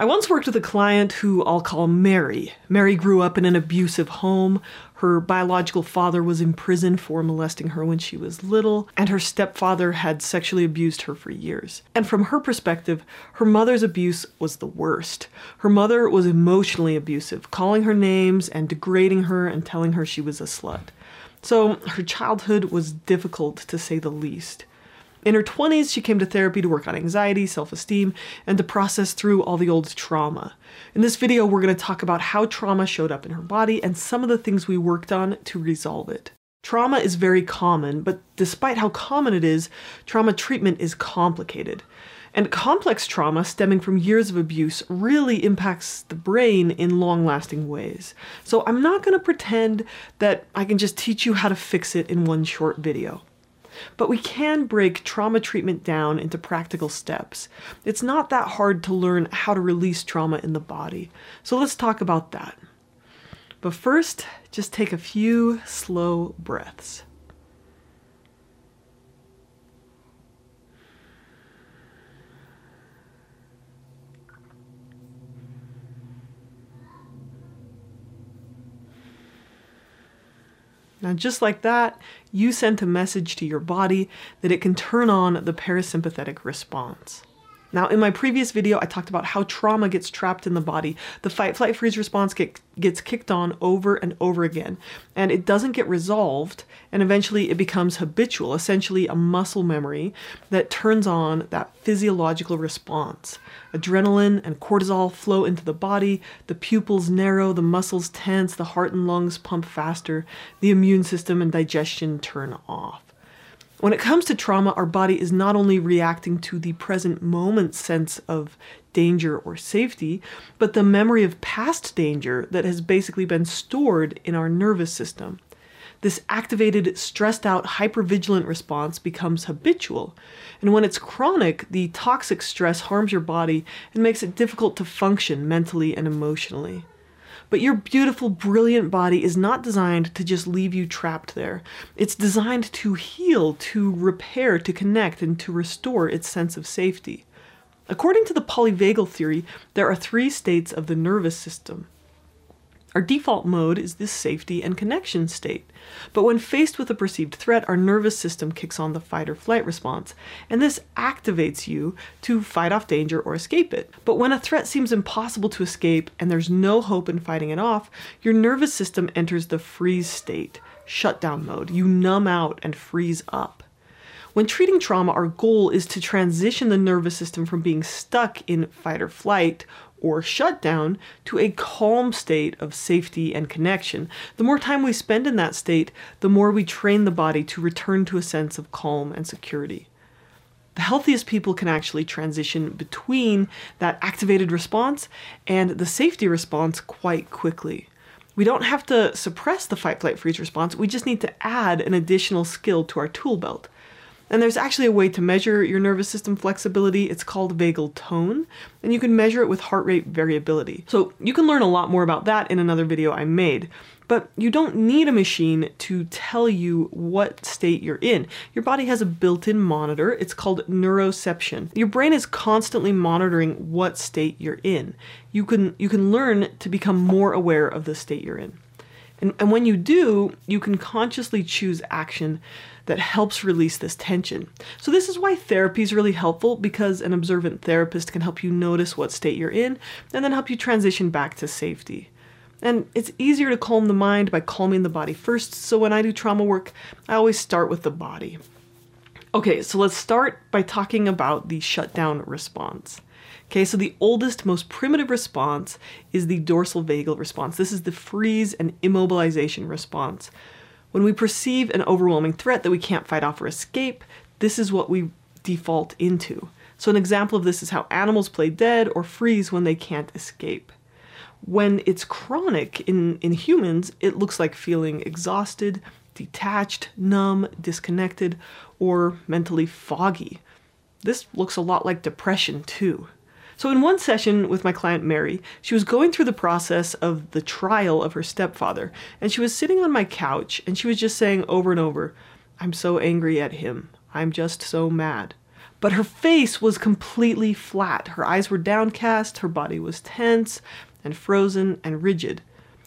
I once worked with a client who I'll call Mary. Mary grew up in an abusive home. Her biological father was in prison for molesting her when she was little, and her stepfather had sexually abused her for years. And from her perspective, her mother's abuse was the worst. Her mother was emotionally abusive, calling her names and degrading her and telling her she was a slut. So her childhood was difficult to say the least. In her 20s, she came to therapy to work on anxiety, self esteem, and to process through all the old trauma. In this video, we're going to talk about how trauma showed up in her body and some of the things we worked on to resolve it. Trauma is very common, but despite how common it is, trauma treatment is complicated. And complex trauma stemming from years of abuse really impacts the brain in long lasting ways. So I'm not going to pretend that I can just teach you how to fix it in one short video. But we can break trauma treatment down into practical steps. It's not that hard to learn how to release trauma in the body. So let's talk about that. But first, just take a few slow breaths. Now, just like that, you sent a message to your body that it can turn on the parasympathetic response. Now, in my previous video, I talked about how trauma gets trapped in the body. The fight, flight, freeze response get, gets kicked on over and over again, and it doesn't get resolved, and eventually it becomes habitual, essentially a muscle memory that turns on that physiological response. Adrenaline and cortisol flow into the body, the pupils narrow, the muscles tense, the heart and lungs pump faster, the immune system and digestion turn off. When it comes to trauma, our body is not only reacting to the present moment sense of danger or safety, but the memory of past danger that has basically been stored in our nervous system. This activated, stressed out, hypervigilant response becomes habitual. And when it's chronic, the toxic stress harms your body and makes it difficult to function mentally and emotionally. But your beautiful, brilliant body is not designed to just leave you trapped there. It's designed to heal, to repair, to connect, and to restore its sense of safety. According to the polyvagal theory, there are three states of the nervous system our default mode is this safety and connection state. But when faced with a perceived threat, our nervous system kicks on the fight or flight response, and this activates you to fight off danger or escape it. But when a threat seems impossible to escape and there's no hope in fighting it off, your nervous system enters the freeze state, shutdown mode. You numb out and freeze up. When treating trauma, our goal is to transition the nervous system from being stuck in fight or flight or shutdown to a calm state of safety and connection. The more time we spend in that state, the more we train the body to return to a sense of calm and security. The healthiest people can actually transition between that activated response and the safety response quite quickly. We don't have to suppress the fight, flight, freeze response, we just need to add an additional skill to our tool belt. And there's actually a way to measure your nervous system flexibility. It's called vagal tone, and you can measure it with heart rate variability. So you can learn a lot more about that in another video I made. But you don't need a machine to tell you what state you're in. Your body has a built-in monitor. It's called neuroception. Your brain is constantly monitoring what state you're in. You can you can learn to become more aware of the state you're in. And, and when you do, you can consciously choose action that helps release this tension. So, this is why therapy is really helpful because an observant therapist can help you notice what state you're in and then help you transition back to safety. And it's easier to calm the mind by calming the body first. So, when I do trauma work, I always start with the body. Okay, so let's start by talking about the shutdown response. Okay, so the oldest, most primitive response is the dorsal vagal response. This is the freeze and immobilization response. When we perceive an overwhelming threat that we can't fight off or escape, this is what we default into. So, an example of this is how animals play dead or freeze when they can't escape. When it's chronic in, in humans, it looks like feeling exhausted, detached, numb, disconnected, or mentally foggy. This looks a lot like depression, too. So, in one session with my client Mary, she was going through the process of the trial of her stepfather, and she was sitting on my couch and she was just saying over and over, I'm so angry at him. I'm just so mad. but her face was completely flat. Her eyes were downcast, her body was tense and frozen and rigid.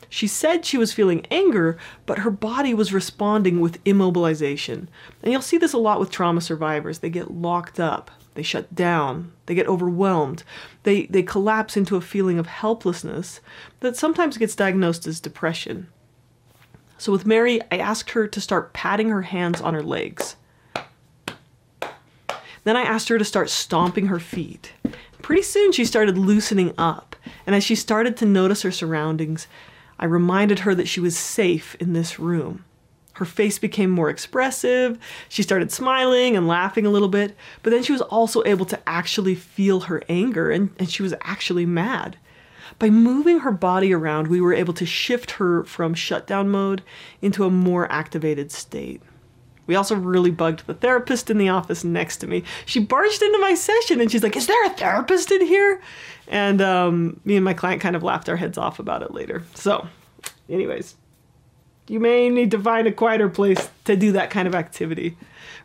She said she was feeling anger, but her body was responding with immobilization. And you'll see this a lot with trauma survivors. They get locked up, they shut down, they get overwhelmed, they, they collapse into a feeling of helplessness that sometimes gets diagnosed as depression. So with Mary, I asked her to start patting her hands on her legs. Then I asked her to start stomping her feet. Pretty soon she started loosening up, and as she started to notice her surroundings, I reminded her that she was safe in this room. Her face became more expressive. She started smiling and laughing a little bit, but then she was also able to actually feel her anger and, and she was actually mad. By moving her body around, we were able to shift her from shutdown mode into a more activated state. We also really bugged the therapist in the office next to me. She barged into my session and she's like, Is there a therapist in here? And um, me and my client kind of laughed our heads off about it later. So, anyways, you may need to find a quieter place to do that kind of activity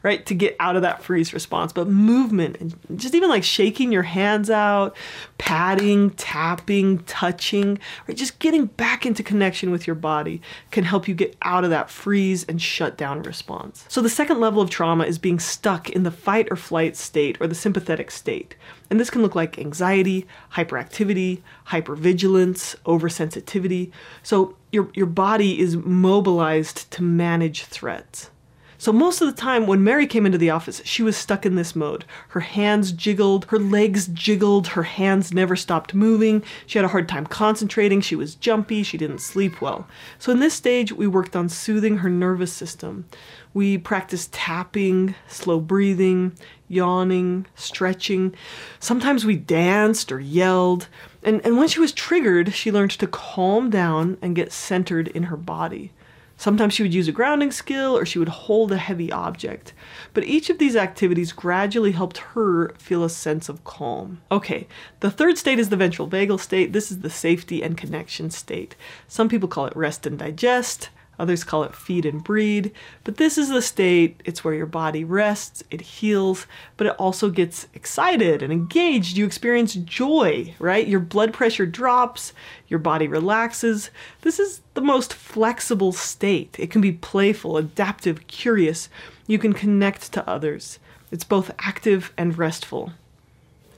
right? To get out of that freeze response. But movement and just even like shaking your hands out, patting, tapping, touching, right? Just getting back into connection with your body can help you get out of that freeze and shut down response. So the second level of trauma is being stuck in the fight or flight state or the sympathetic state. And this can look like anxiety, hyperactivity, hypervigilance, oversensitivity. So your, your body is mobilized to manage threats. So most of the time when Mary came into the office, she was stuck in this mode. Her hands jiggled, her legs jiggled, her hands never stopped moving. She had a hard time concentrating, she was jumpy, she didn't sleep well. So in this stage, we worked on soothing her nervous system. We practiced tapping, slow breathing, yawning, stretching. Sometimes we danced or yelled. And, and when she was triggered, she learned to calm down and get centered in her body. Sometimes she would use a grounding skill or she would hold a heavy object. But each of these activities gradually helped her feel a sense of calm. Okay, the third state is the ventral vagal state. This is the safety and connection state. Some people call it rest and digest. Others call it feed and breed. But this is the state, it's where your body rests, it heals, but it also gets excited and engaged. You experience joy, right? Your blood pressure drops, your body relaxes. This is the most flexible state. It can be playful, adaptive, curious. You can connect to others. It's both active and restful.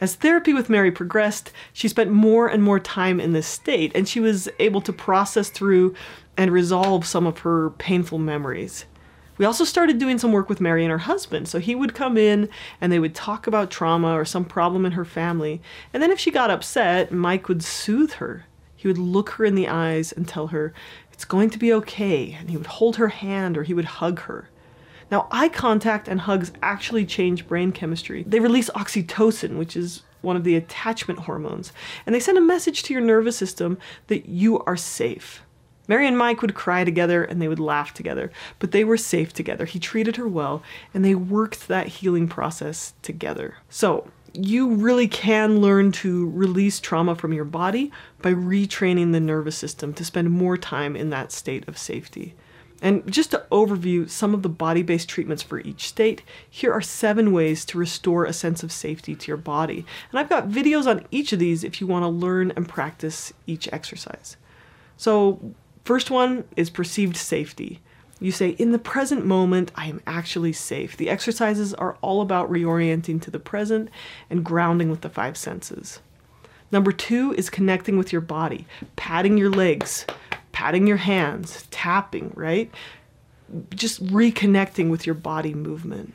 As therapy with Mary progressed, she spent more and more time in this state, and she was able to process through and resolve some of her painful memories. We also started doing some work with Mary and her husband. So he would come in and they would talk about trauma or some problem in her family. And then if she got upset, Mike would soothe her. He would look her in the eyes and tell her, It's going to be okay. And he would hold her hand or he would hug her. Now, eye contact and hugs actually change brain chemistry. They release oxytocin, which is one of the attachment hormones, and they send a message to your nervous system that you are safe. Mary and Mike would cry together and they would laugh together, but they were safe together. He treated her well and they worked that healing process together. So, you really can learn to release trauma from your body by retraining the nervous system to spend more time in that state of safety. And just to overview some of the body based treatments for each state, here are seven ways to restore a sense of safety to your body. And I've got videos on each of these if you want to learn and practice each exercise. So, First one is perceived safety. You say, in the present moment, I am actually safe. The exercises are all about reorienting to the present and grounding with the five senses. Number two is connecting with your body, patting your legs, patting your hands, tapping, right? Just reconnecting with your body movement.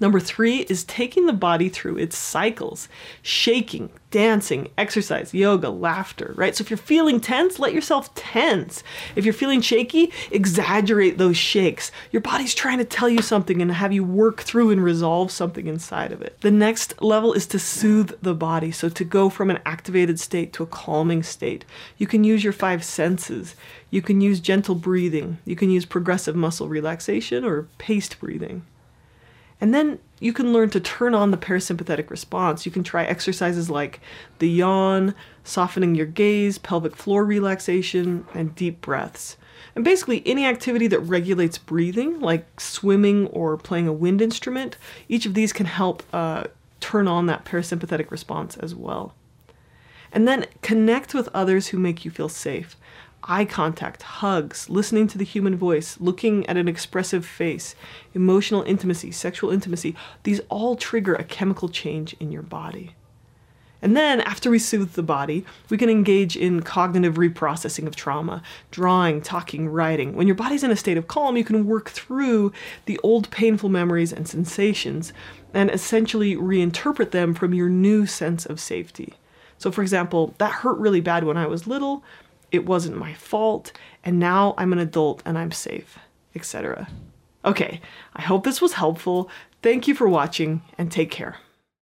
Number three is taking the body through its cycles shaking, dancing, exercise, yoga, laughter, right? So if you're feeling tense, let yourself tense. If you're feeling shaky, exaggerate those shakes. Your body's trying to tell you something and have you work through and resolve something inside of it. The next level is to soothe the body. So to go from an activated state to a calming state, you can use your five senses. You can use gentle breathing. You can use progressive muscle relaxation or paced breathing. And then you can learn to turn on the parasympathetic response. You can try exercises like the yawn, softening your gaze, pelvic floor relaxation, and deep breaths. And basically, any activity that regulates breathing, like swimming or playing a wind instrument, each of these can help uh, turn on that parasympathetic response as well. And then connect with others who make you feel safe. Eye contact, hugs, listening to the human voice, looking at an expressive face, emotional intimacy, sexual intimacy, these all trigger a chemical change in your body. And then, after we soothe the body, we can engage in cognitive reprocessing of trauma, drawing, talking, writing. When your body's in a state of calm, you can work through the old painful memories and sensations and essentially reinterpret them from your new sense of safety. So, for example, that hurt really bad when I was little, it wasn't my fault, and now I'm an adult and I'm safe, etc. Okay, I hope this was helpful. Thank you for watching and take care.